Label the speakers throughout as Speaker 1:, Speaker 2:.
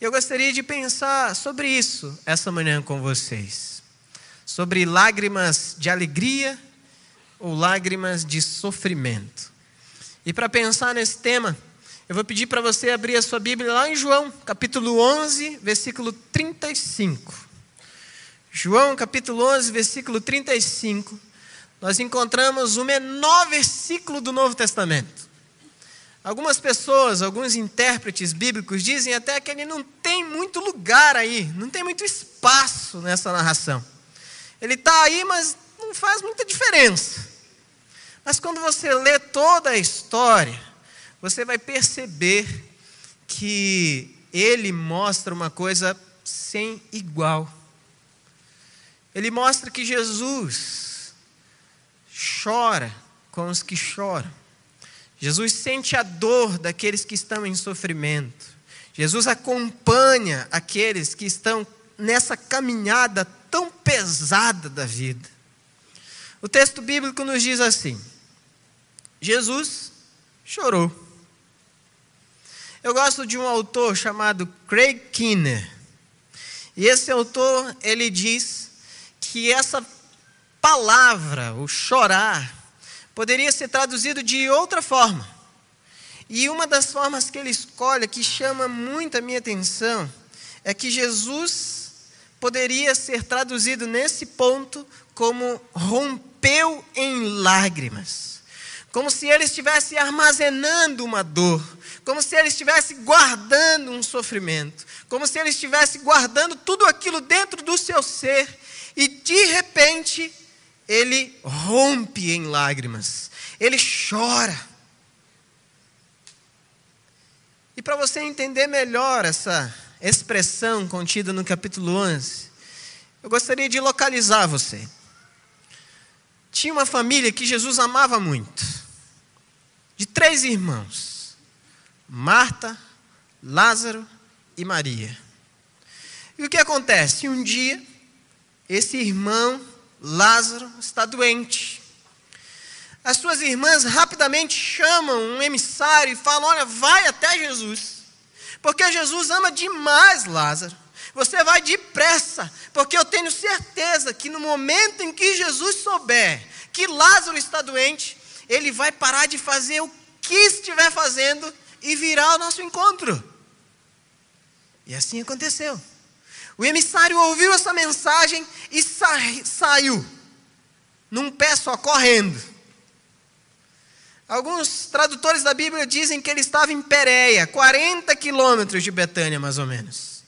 Speaker 1: Eu gostaria de pensar sobre isso essa manhã com vocês. Sobre lágrimas de alegria ou lágrimas de sofrimento. E para pensar nesse tema, eu vou pedir para você abrir a sua Bíblia lá em João, capítulo 11, versículo 35. João, capítulo 11, versículo 35. Nós encontramos o menor versículo do Novo Testamento. Algumas pessoas, alguns intérpretes bíblicos dizem até que ele não tem muito lugar aí, não tem muito espaço nessa narração. Ele está aí, mas não faz muita diferença. Mas quando você lê toda a história, você vai perceber que ele mostra uma coisa sem igual. Ele mostra que Jesus chora com os que choram. Jesus sente a dor daqueles que estão em sofrimento. Jesus acompanha aqueles que estão nessa caminhada tão pesada da vida. O texto bíblico nos diz assim: Jesus chorou. Eu gosto de um autor chamado Craig Kinner. E esse autor, ele diz que essa palavra, o chorar, poderia ser traduzido de outra forma. E uma das formas que ele escolhe, que chama muito a minha atenção, é que Jesus poderia ser traduzido nesse ponto como rompeu em lágrimas. Como se ele estivesse armazenando uma dor, como se ele estivesse guardando um sofrimento, como se ele estivesse guardando tudo aquilo dentro do seu ser e de repente ele rompe em lágrimas, ele chora. E para você entender melhor essa expressão contida no capítulo 11, eu gostaria de localizar você. Tinha uma família que Jesus amava muito, de três irmãos: Marta, Lázaro e Maria. E o que acontece? Um dia, esse irmão Lázaro está doente. As suas irmãs rapidamente chamam um emissário e falam: Olha, vai até Jesus, porque Jesus ama demais Lázaro. Você vai depressa, porque eu tenho certeza que no momento em que Jesus souber que Lázaro está doente, ele vai parar de fazer o que estiver fazendo e virá ao nosso encontro. E assim aconteceu. O emissário ouviu essa mensagem e sa saiu, num pé só, correndo. Alguns tradutores da Bíblia dizem que ele estava em Pérea, 40 quilômetros de Betânia, mais ou menos.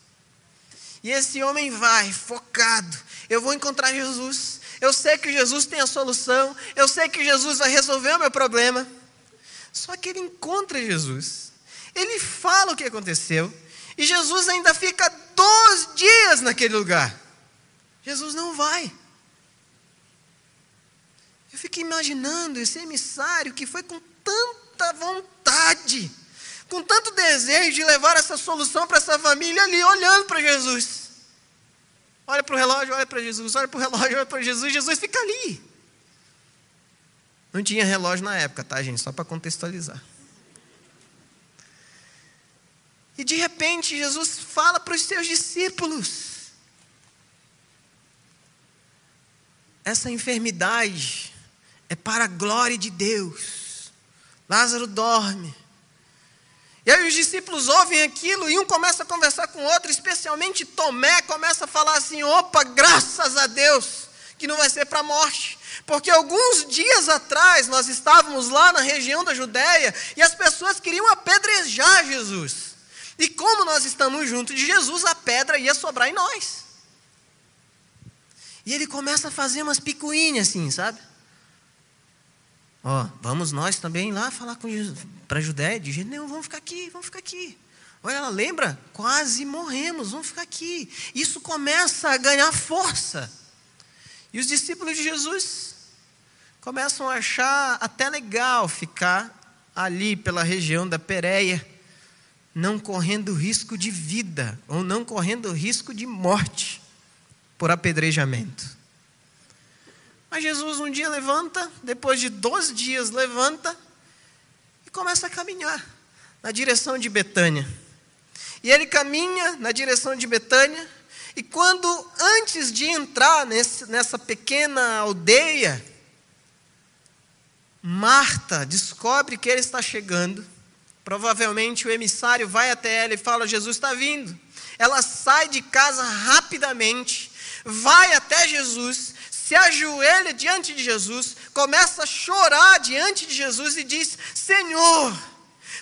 Speaker 1: E esse homem vai, focado. Eu vou encontrar Jesus. Eu sei que Jesus tem a solução. Eu sei que Jesus vai resolver o meu problema. Só que ele encontra Jesus. Ele fala o que aconteceu. E Jesus ainda fica dois dias naquele lugar. Jesus não vai. Eu fiquei imaginando esse emissário que foi com tanta vontade, com tanto desejo de levar essa solução para essa família ali, olhando para Jesus. Olha para o relógio, olha para Jesus, olha para o relógio, olha para Jesus, Jesus fica ali. Não tinha relógio na época, tá, gente? Só para contextualizar. E de repente Jesus fala para os seus discípulos: essa enfermidade é para a glória de Deus. Lázaro dorme. E aí os discípulos ouvem aquilo e um começa a conversar com o outro, especialmente Tomé começa a falar assim: opa, graças a Deus, que não vai ser para a morte. Porque alguns dias atrás nós estávamos lá na região da Judéia e as pessoas queriam apedrejar Jesus. E como nós estamos junto de Jesus, a pedra ia sobrar em nós. E ele começa a fazer umas picuinhas assim, sabe? Ó, vamos nós também lá falar para a Judéia, de jeito nenhum, vamos ficar aqui, vamos ficar aqui. Olha, ela lembra? Quase morremos, vamos ficar aqui. Isso começa a ganhar força. E os discípulos de Jesus começam a achar até legal ficar ali pela região da Pérea não correndo risco de vida ou não correndo risco de morte por apedrejamento. Mas Jesus um dia levanta, depois de 12 dias levanta e começa a caminhar na direção de Betânia. E ele caminha na direção de Betânia, e quando, antes de entrar nesse, nessa pequena aldeia, Marta descobre que ele está chegando. Provavelmente o emissário vai até ela e fala: Jesus está vindo. Ela sai de casa rapidamente, vai até Jesus, se ajoelha diante de Jesus, começa a chorar diante de Jesus e diz: Senhor,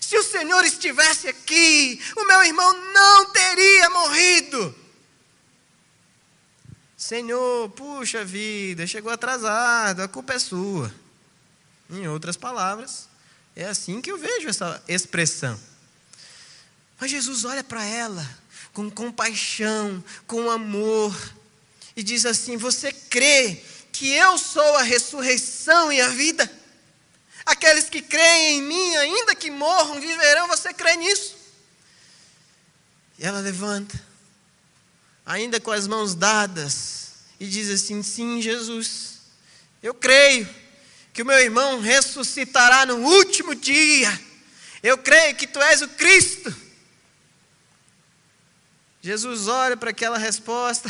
Speaker 1: se o Senhor estivesse aqui, o meu irmão não teria morrido. Senhor, puxa vida, chegou atrasado, a culpa é sua. Em outras palavras, é assim que eu vejo essa expressão. Mas Jesus olha para ela com compaixão, com amor, e diz assim: Você crê que eu sou a ressurreição e a vida? Aqueles que creem em mim, ainda que morram, viverão. Você crê nisso? E ela levanta, ainda com as mãos dadas, e diz assim: Sim, Jesus, eu creio que o meu irmão ressuscitará no último dia. Eu creio que tu és o Cristo. Jesus olha para aquela resposta,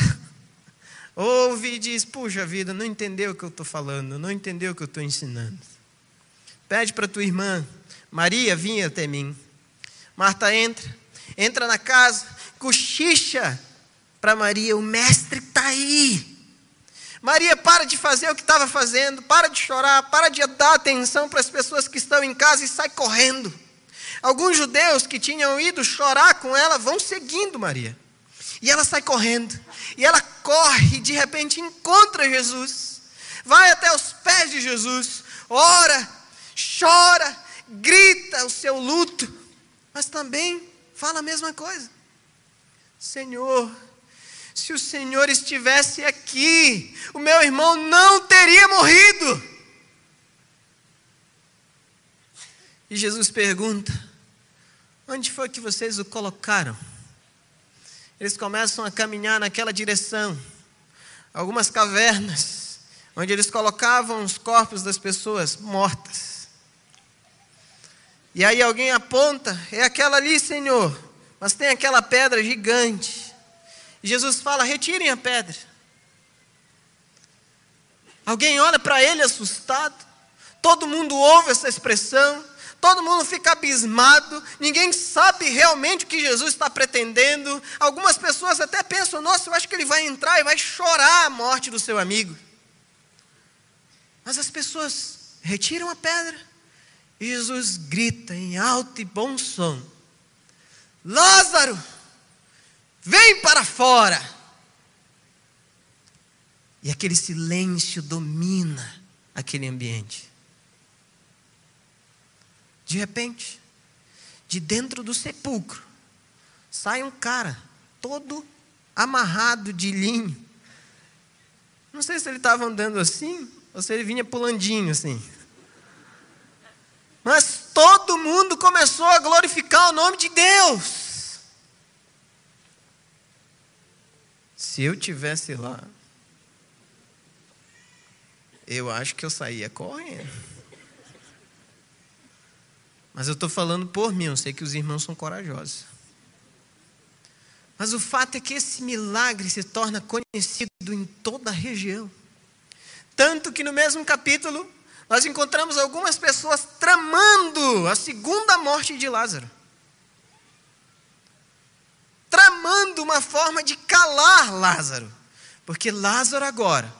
Speaker 1: ouve e diz: Puxa vida, não entendeu o que eu estou falando, não entendeu o que eu estou ensinando. Pede para tua irmã, Maria, vinha até mim. Marta entra, entra na casa, cochicha para Maria: O mestre está aí. Maria para de fazer o que estava fazendo, para de chorar, para de dar atenção para as pessoas que estão em casa e sai correndo. Alguns judeus que tinham ido chorar com ela vão seguindo Maria. E ela sai correndo. E ela corre e de repente encontra Jesus. Vai até os pés de Jesus. Ora, chora, grita o seu luto. Mas também fala a mesma coisa. Senhor, se o Senhor estivesse aqui, o meu irmão não teria morrido. E Jesus pergunta: Onde foi que vocês o colocaram? Eles começam a caminhar naquela direção, algumas cavernas, onde eles colocavam os corpos das pessoas mortas. E aí alguém aponta: É aquela ali, Senhor, mas tem aquela pedra gigante. Jesus fala: retirem a pedra. Alguém olha para ele assustado, todo mundo ouve essa expressão, todo mundo fica abismado, ninguém sabe realmente o que Jesus está pretendendo. Algumas pessoas até pensam: nossa, eu acho que ele vai entrar e vai chorar a morte do seu amigo. Mas as pessoas retiram a pedra e Jesus grita em alto e bom som: Lázaro! Vem para fora. E aquele silêncio domina aquele ambiente. De repente, de dentro do sepulcro, sai um cara, todo amarrado de linho. Não sei se ele estava andando assim, ou se ele vinha pulandinho assim. Mas todo mundo começou a glorificar o nome de Deus. Se eu tivesse lá, eu acho que eu saía correndo. Mas eu estou falando por mim, eu sei que os irmãos são corajosos. Mas o fato é que esse milagre se torna conhecido em toda a região. Tanto que no mesmo capítulo, nós encontramos algumas pessoas tramando a segunda morte de Lázaro tramando uma forma de calar Lázaro. Porque Lázaro agora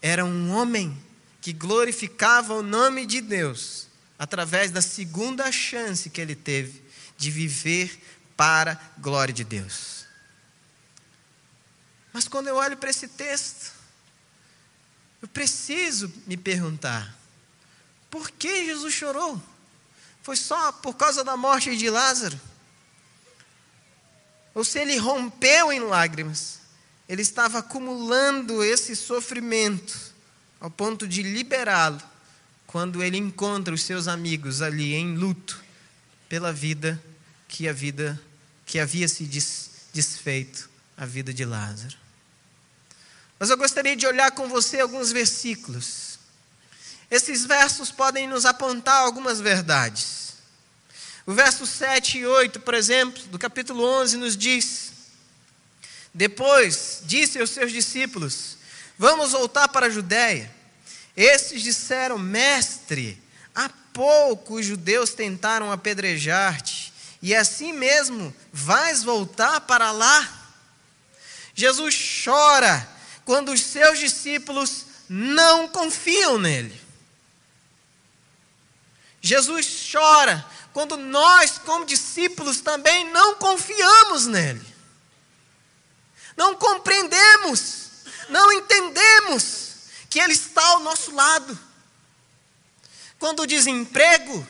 Speaker 1: era um homem que glorificava o nome de Deus através da segunda chance que ele teve de viver para a glória de Deus. Mas quando eu olho para esse texto, eu preciso me perguntar: por que Jesus chorou? Foi só por causa da morte de Lázaro? Ou se ele rompeu em lágrimas, ele estava acumulando esse sofrimento ao ponto de liberá-lo quando ele encontra os seus amigos ali em luto pela vida que a vida que havia se desfeito a vida de Lázaro. Mas eu gostaria de olhar com você alguns versículos. Esses versos podem nos apontar algumas verdades. O verso 7 e 8, por exemplo, do capítulo 11, nos diz: Depois disse aos seus discípulos: Vamos voltar para a Judéia. Esses disseram: Mestre, há pouco os judeus tentaram apedrejar-te, e assim mesmo vais voltar para lá? Jesus chora quando os seus discípulos não confiam nele. Jesus chora quando nós, como discípulos, também não confiamos nele. Não compreendemos, não entendemos que ele está ao nosso lado. Quando o desemprego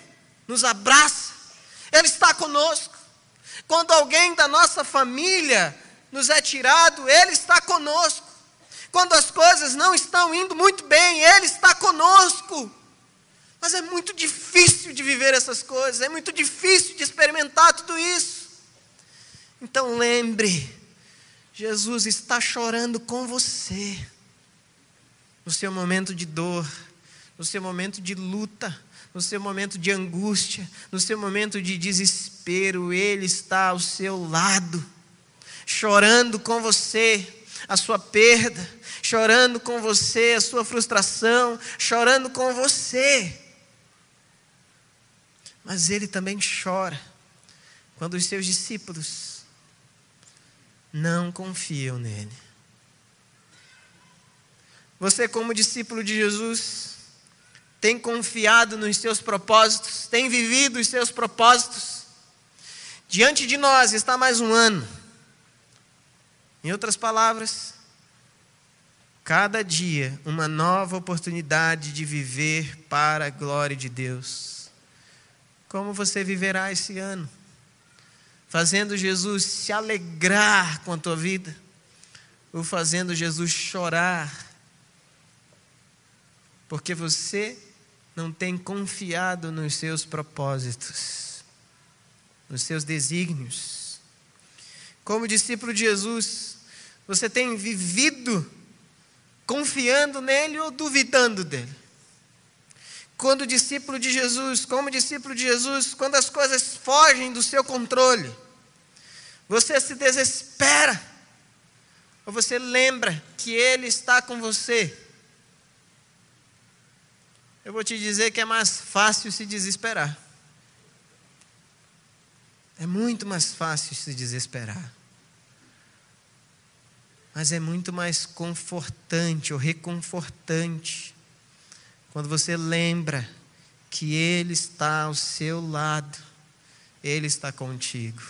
Speaker 1: nos abraça, ele está conosco. Quando alguém da nossa família nos é tirado, Ele está conosco. Quando as coisas não estão indo muito bem, Ele está conosco. Mas é muito difícil de viver essas coisas, é muito difícil de experimentar tudo isso. Então lembre, Jesus está chorando com você, no seu momento de dor, no seu momento de luta, no seu momento de angústia, no seu momento de desespero, Ele está ao seu lado chorando com você a sua perda, chorando com você a sua frustração, chorando com você. Mas ele também chora quando os seus discípulos não confiam nele. Você, como discípulo de Jesus, tem confiado nos seus propósitos, tem vivido os seus propósitos. Diante de nós está mais um ano em outras palavras, cada dia uma nova oportunidade de viver para a glória de Deus. Como você viverá esse ano? Fazendo Jesus se alegrar com a tua vida? Ou fazendo Jesus chorar? Porque você não tem confiado nos seus propósitos, nos seus desígnios. Como discípulo de Jesus, você tem vivido confiando nele ou duvidando dele? Quando discípulo de Jesus, como discípulo de Jesus, quando as coisas fogem do seu controle, você se desespera, ou você lembra que Ele está com você? Eu vou te dizer que é mais fácil se desesperar. É muito mais fácil se desesperar. Mas é muito mais confortante ou reconfortante quando você lembra que Ele está ao seu lado, Ele está contigo.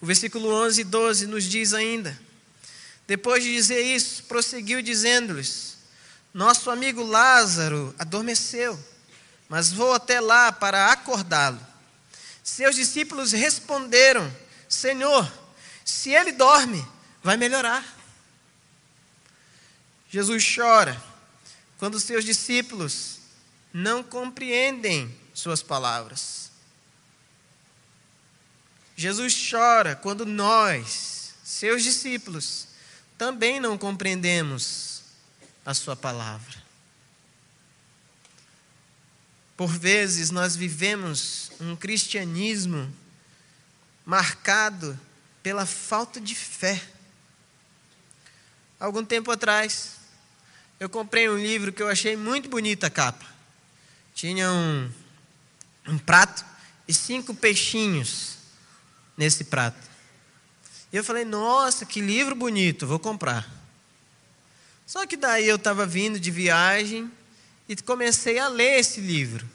Speaker 1: O versículo 11 e 12 nos diz ainda: depois de dizer isso, prosseguiu dizendo-lhes: Nosso amigo Lázaro adormeceu, mas vou até lá para acordá-lo. Seus discípulos responderam: Senhor, se ele dorme, vai melhorar. Jesus chora quando os seus discípulos não compreendem suas palavras. Jesus chora quando nós, seus discípulos, também não compreendemos a sua palavra. Por vezes nós vivemos um cristianismo marcado pela falta de fé. Algum tempo atrás, eu comprei um livro que eu achei muito bonita a capa. Tinha um, um prato e cinco peixinhos nesse prato. E eu falei, nossa, que livro bonito, vou comprar. Só que daí eu estava vindo de viagem e comecei a ler esse livro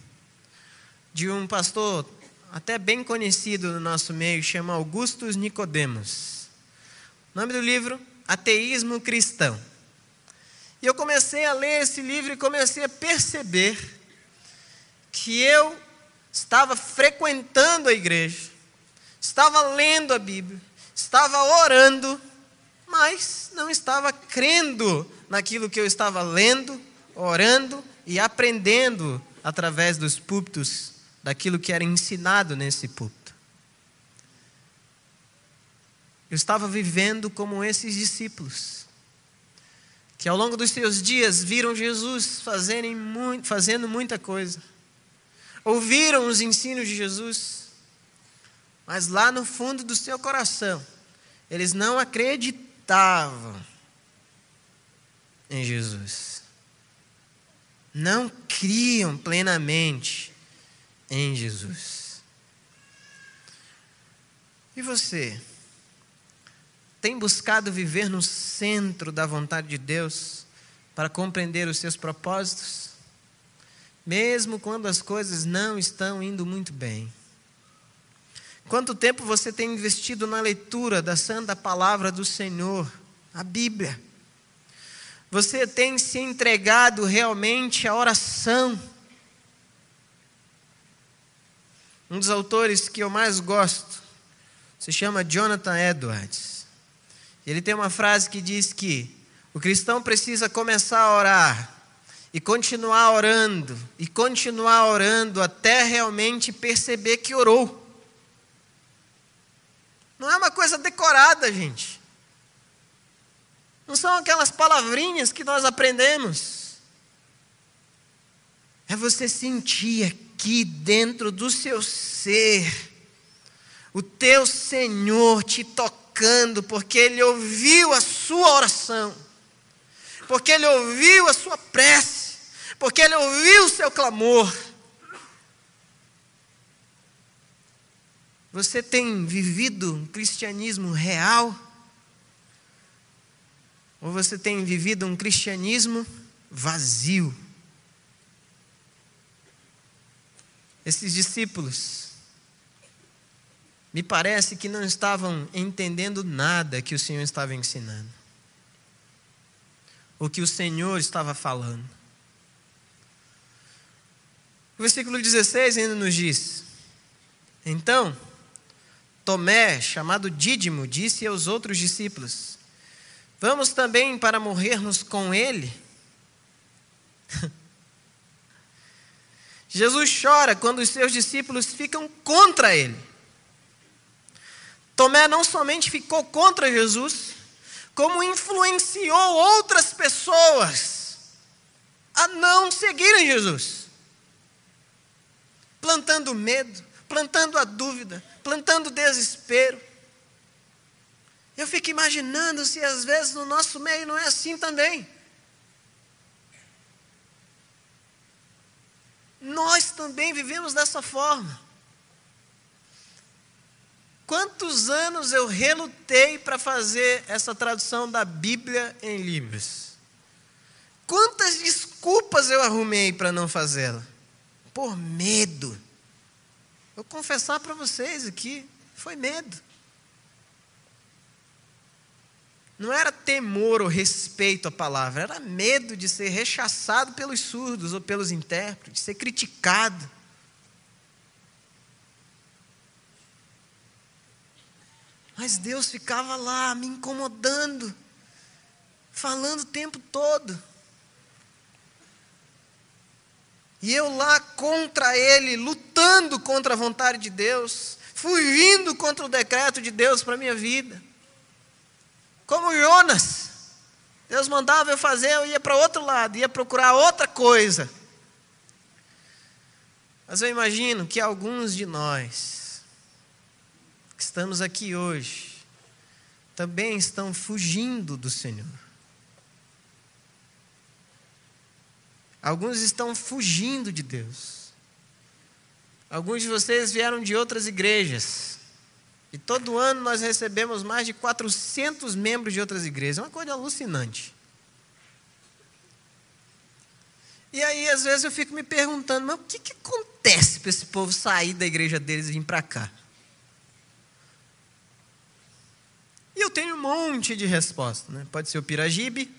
Speaker 1: de um pastor até bem conhecido no nosso meio, chama Augustus Nicodemos. O nome do livro, Ateísmo Cristão. E eu comecei a ler esse livro e comecei a perceber que eu estava frequentando a igreja, estava lendo a Bíblia, estava orando, mas não estava crendo naquilo que eu estava lendo, orando e aprendendo através dos púlpitos daquilo que era ensinado nesse púlpito. Eu estava vivendo como esses discípulos, que ao longo dos seus dias viram Jesus muito, fazendo muita coisa, ouviram os ensinos de Jesus, mas lá no fundo do seu coração, eles não acreditavam em Jesus. Não criam plenamente em Jesus. E você? Tem buscado viver no centro da vontade de Deus para compreender os seus propósitos? Mesmo quando as coisas não estão indo muito bem. Quanto tempo você tem investido na leitura da santa palavra do Senhor, a Bíblia? Você tem se entregado realmente à oração? Um dos autores que eu mais gosto se chama Jonathan Edwards. Ele tem uma frase que diz que o cristão precisa começar a orar e continuar orando e continuar orando até realmente perceber que orou. Não é uma coisa decorada, gente. Não são aquelas palavrinhas que nós aprendemos. É você sentir aqui dentro do seu ser o teu Senhor te tocando, porque Ele ouviu a sua oração, porque Ele ouviu a sua prece, porque Ele ouviu o seu clamor. Você tem vivido um cristianismo real? Ou você tem vivido um cristianismo vazio? Esses discípulos me parece que não estavam entendendo nada que o Senhor estava ensinando, o que o Senhor estava falando. O versículo 16 ainda nos diz: Então, Tomé, chamado Dídimo, disse aos outros discípulos: Vamos também para morrermos com ele? Jesus chora quando os seus discípulos ficam contra ele. Tomé não somente ficou contra Jesus, como influenciou outras pessoas a não seguirem Jesus, plantando medo, plantando a dúvida, plantando desespero. Eu fico imaginando se às vezes no nosso meio não é assim também. Nós também vivemos dessa forma. Quantos anos eu relutei para fazer essa tradução da Bíblia em Libras? Quantas desculpas eu arrumei para não fazê-la? Por medo. Vou confessar para vocês aqui, foi medo. Não era temor ou respeito à palavra, era medo de ser rechaçado pelos surdos ou pelos intérpretes, de ser criticado. Mas Deus ficava lá me incomodando, falando o tempo todo. E eu lá contra ele, lutando contra a vontade de Deus, fugindo contra o decreto de Deus para a minha vida. Como Jonas. Deus mandava eu fazer, eu ia para outro lado, ia procurar outra coisa. Mas eu imagino que alguns de nós, que estamos aqui hoje também estão fugindo do Senhor. Alguns estão fugindo de Deus. Alguns de vocês vieram de outras igrejas. E todo ano nós recebemos mais de 400 membros de outras igrejas. É uma coisa alucinante. E aí, às vezes, eu fico me perguntando: mas o que, que acontece para esse povo sair da igreja deles e vir para cá? E eu tenho um monte de resposta. Né? Pode ser o Piragibe.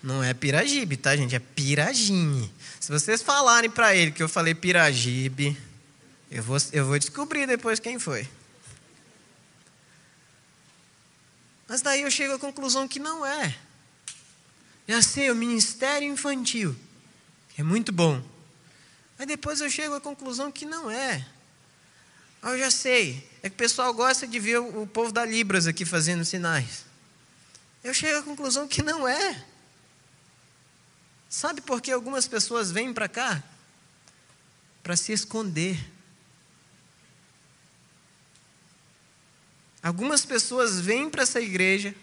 Speaker 1: Não é Piragibe, tá, gente? É Piragine. Se vocês falarem para ele que eu falei Piragibe, eu vou, eu vou descobrir depois quem foi. Mas daí eu chego à conclusão que não é. Já sei, o ministério infantil, é muito bom. Aí depois eu chego à conclusão que não é. Ah, eu já sei. É que o pessoal gosta de ver o povo da Libras aqui fazendo sinais. Eu chego à conclusão que não é. Sabe por que algumas pessoas vêm para cá? para se esconder. Algumas pessoas vêm para essa igreja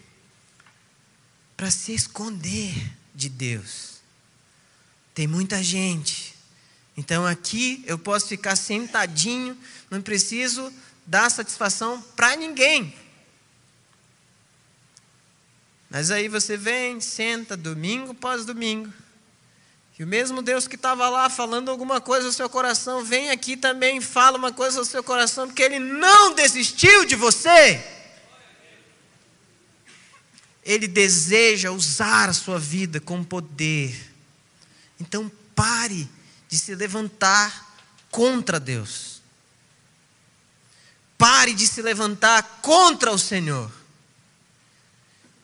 Speaker 1: para se esconder de Deus. Tem muita gente. Então aqui eu posso ficar sentadinho, não preciso dar satisfação para ninguém. Mas aí você vem, senta domingo após domingo. E o mesmo Deus que estava lá falando alguma coisa ao seu coração, vem aqui também e fala uma coisa ao seu coração, porque Ele não desistiu de você. Ele deseja usar a sua vida com poder. Então pare de se levantar contra Deus. Pare de se levantar contra o Senhor.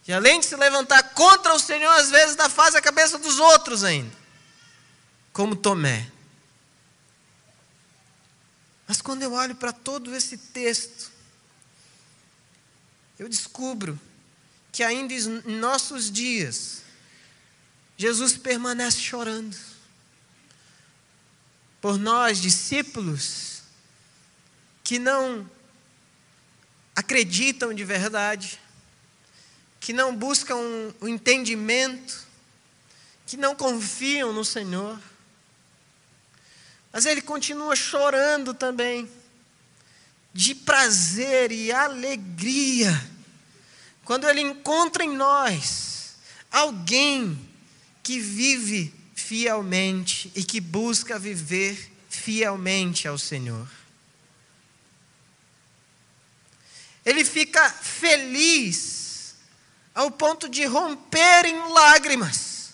Speaker 1: E além de se levantar contra o Senhor, às vezes dá faz a cabeça dos outros ainda. Como Tomé. Mas quando eu olho para todo esse texto, eu descubro que ainda em nossos dias, Jesus permanece chorando. Por nós, discípulos, que não acreditam de verdade, que não buscam o entendimento, que não confiam no Senhor. Mas ele continua chorando também, de prazer e alegria, quando ele encontra em nós alguém que vive fielmente e que busca viver fielmente ao Senhor. Ele fica feliz ao ponto de romper em lágrimas,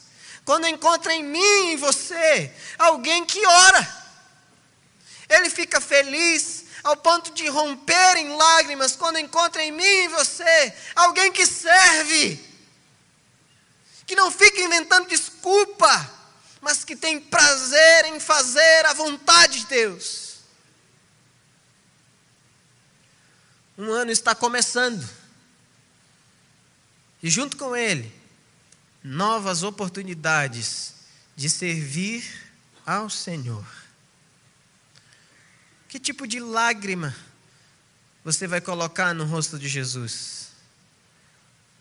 Speaker 1: quando encontra em mim e em você alguém que ora. Ele fica feliz ao ponto de romper em lágrimas quando encontra em mim e você alguém que serve, que não fica inventando desculpa, mas que tem prazer em fazer a vontade de Deus. Um ano está começando. E junto com ele, novas oportunidades de servir ao Senhor. Que tipo de lágrima você vai colocar no rosto de Jesus?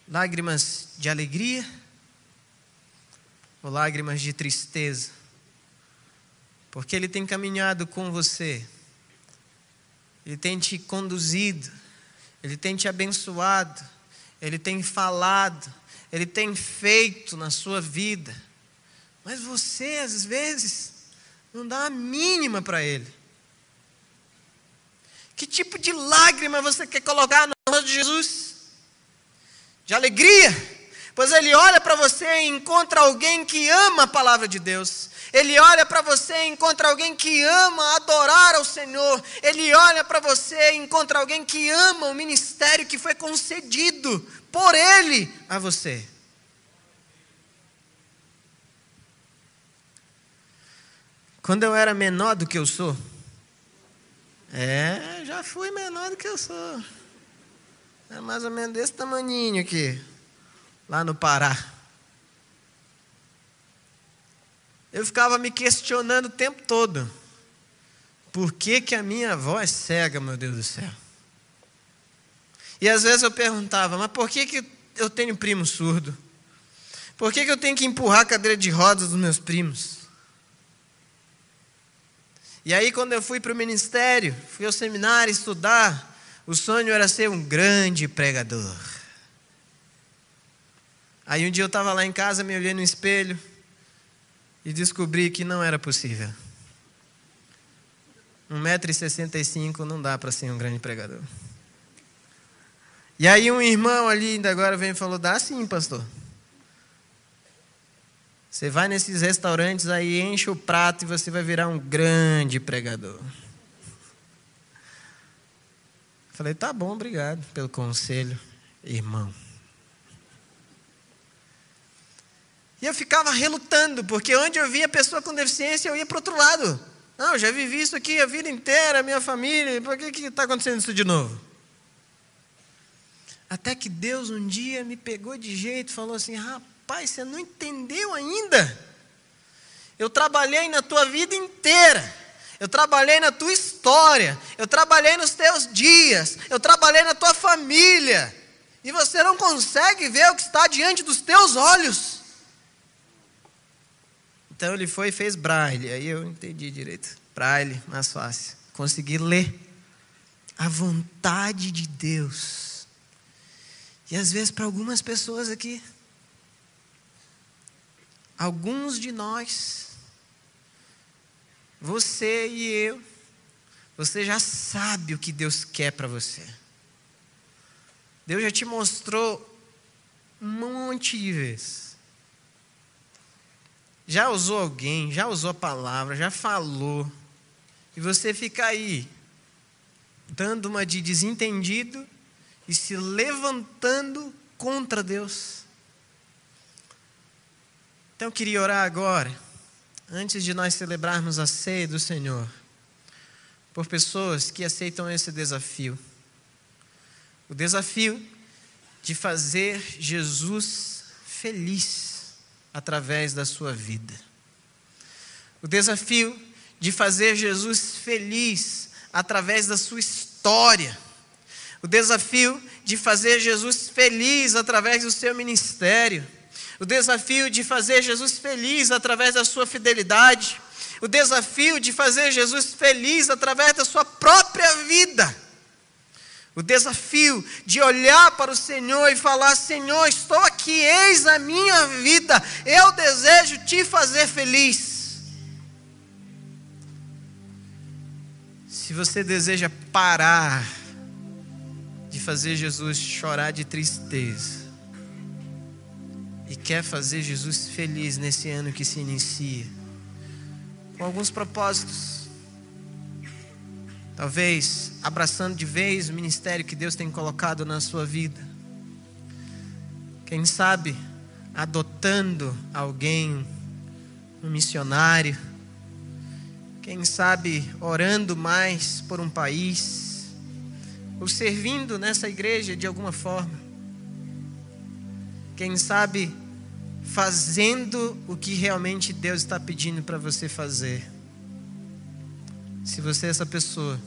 Speaker 1: Lágrimas de alegria ou lágrimas de tristeza? Porque Ele tem caminhado com você, Ele tem te conduzido, Ele tem te abençoado, ele tem falado, Ele tem feito na sua vida, mas você, às vezes, não dá a mínima para Ele. Que tipo de lágrima você quer colocar no rosto de Jesus? De alegria? Pois Ele olha para você e encontra alguém que ama a palavra de Deus. Ele olha para você e encontra alguém que ama adorar ao Senhor. Ele olha para você e encontra alguém que ama o ministério que foi concedido por Ele a você. Quando eu era menor do que eu sou, é, já fui menor do que eu sou. É mais ou menos desse tamaninho aqui, lá no Pará. Eu ficava me questionando o tempo todo. Por que, que a minha avó é cega, meu Deus do céu? E às vezes eu perguntava, mas por que, que eu tenho primo surdo? Por que, que eu tenho que empurrar a cadeira de rodas dos meus primos? E aí, quando eu fui para o ministério, fui ao seminário estudar, o sonho era ser um grande pregador. Aí um dia eu estava lá em casa, me olhei no espelho e descobri que não era possível. 1,65m não dá para ser um grande pregador. E aí um irmão ali ainda agora vem e falou: dá sim, pastor. Você vai nesses restaurantes aí, enche o prato e você vai virar um grande pregador. Falei, tá bom, obrigado pelo conselho, irmão. E eu ficava relutando, porque onde eu via pessoa com deficiência, eu ia para o outro lado. Não, eu já vivi isso aqui a vida inteira, minha família, por que está acontecendo isso de novo? Até que Deus um dia me pegou de jeito falou assim: rapaz, você não entendeu ainda? Eu trabalhei na tua vida inteira. eu trabalhei na tua história, eu trabalhei nos teus dias, eu trabalhei na tua família, e você não consegue ver o que está diante dos teus olhos. Então ele foi e fez braille, aí eu entendi direito. Braille, mais fácil. Consegui ler a vontade de Deus. E às vezes para algumas pessoas aqui, alguns de nós, você e eu, você já sabe o que Deus quer para você. Deus já te mostrou um monte de vezes. Já usou alguém, já usou a palavra, já falou. E você fica aí, dando uma de desentendido e se levantando contra Deus. Então eu queria orar agora antes de nós celebrarmos a ceia do Senhor, por pessoas que aceitam esse desafio. O desafio de fazer Jesus feliz através da sua vida. O desafio de fazer Jesus feliz através da sua história. O desafio de fazer Jesus feliz através do seu ministério o desafio de fazer Jesus feliz através da sua fidelidade, o desafio de fazer Jesus feliz através da sua própria vida. O desafio de olhar para o Senhor e falar: Senhor, estou aqui, eis a minha vida, eu desejo te fazer feliz. Se você deseja parar de fazer Jesus chorar de tristeza, e quer fazer Jesus feliz nesse ano que se inicia, com alguns propósitos. Talvez abraçando de vez o ministério que Deus tem colocado na sua vida. Quem sabe adotando alguém, um missionário. Quem sabe orando mais por um país, ou servindo nessa igreja de alguma forma. Quem sabe fazendo o que realmente Deus está pedindo para você fazer. Se você é essa pessoa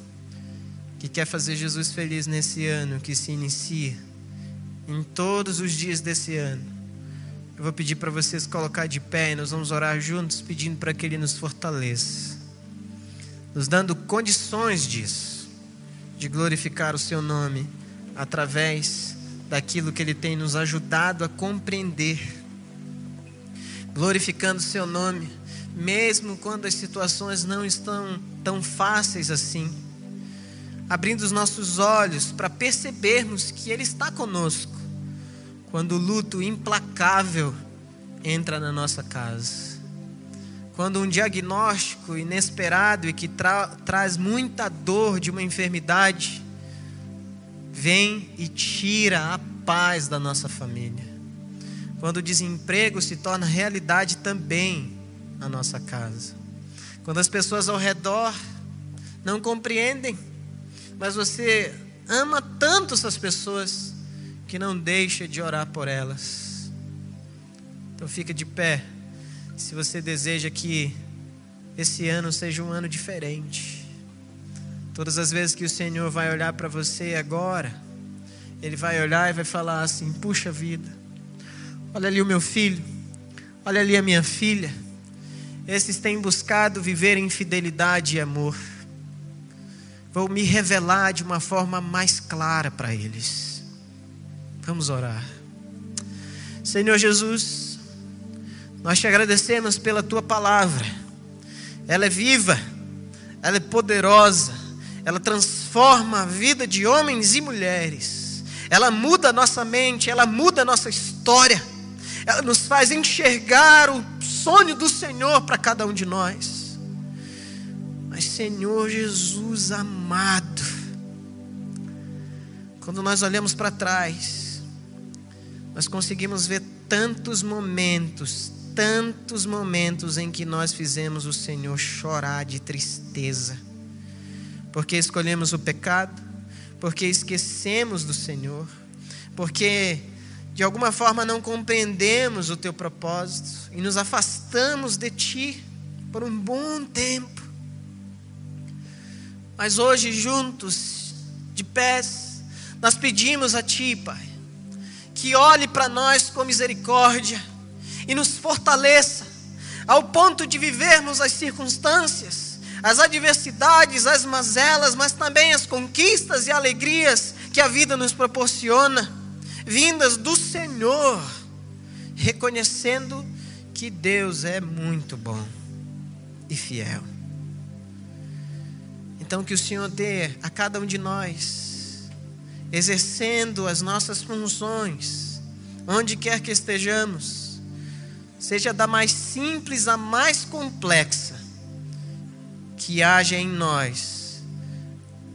Speaker 1: que quer fazer Jesus feliz nesse ano que se inicia, em todos os dias desse ano, eu vou pedir para vocês colocar de pé e nós vamos orar juntos, pedindo para que Ele nos fortaleça, nos dando condições disso, de glorificar o Seu nome através daquilo que Ele tem nos ajudado a compreender glorificando o seu nome, mesmo quando as situações não estão tão fáceis assim. Abrindo os nossos olhos para percebermos que Ele está conosco quando o luto implacável entra na nossa casa. Quando um diagnóstico inesperado e que tra traz muita dor de uma enfermidade vem e tira a paz da nossa família quando o desemprego se torna realidade também na nossa casa. Quando as pessoas ao redor não compreendem, mas você ama tanto essas pessoas que não deixa de orar por elas. Então fica de pé, se você deseja que esse ano seja um ano diferente. Todas as vezes que o Senhor vai olhar para você agora, Ele vai olhar e vai falar assim: puxa vida, Olha ali o meu filho. Olha ali a minha filha. Esses têm buscado viver em fidelidade e amor. Vou me revelar de uma forma mais clara para eles. Vamos orar. Senhor Jesus, nós te agradecemos pela tua palavra. Ela é viva, ela é poderosa, ela transforma a vida de homens e mulheres. Ela muda a nossa mente, ela muda a nossa história ela nos faz enxergar o sonho do Senhor para cada um de nós. Senhor Jesus amado, quando nós olhamos para trás, nós conseguimos ver tantos momentos, tantos momentos em que nós fizemos o Senhor chorar de tristeza, porque escolhemos o pecado, porque esquecemos do Senhor, porque de alguma forma não compreendemos o teu propósito e nos afastamos de ti por um bom tempo. Mas hoje, juntos, de pés, nós pedimos a Ti, Pai, que olhe para nós com misericórdia e nos fortaleça, ao ponto de vivermos as circunstâncias, as adversidades, as mazelas, mas também as conquistas e alegrias que a vida nos proporciona, vindas do Senhor, reconhecendo que Deus é muito bom e fiel. Então, que o Senhor dê a cada um de nós, exercendo as nossas funções, onde quer que estejamos, seja da mais simples à mais complexa, que haja em nós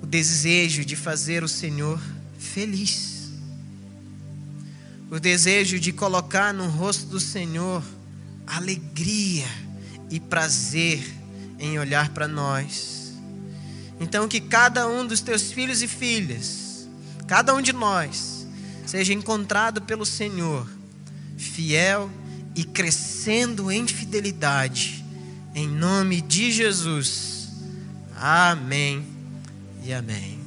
Speaker 1: o desejo de fazer o Senhor feliz, o desejo de colocar no rosto do Senhor alegria e prazer em olhar para nós então, que cada um dos teus filhos e filhas, cada um de nós, seja encontrado pelo Senhor, fiel e crescendo em fidelidade, em nome de Jesus. Amém e amém.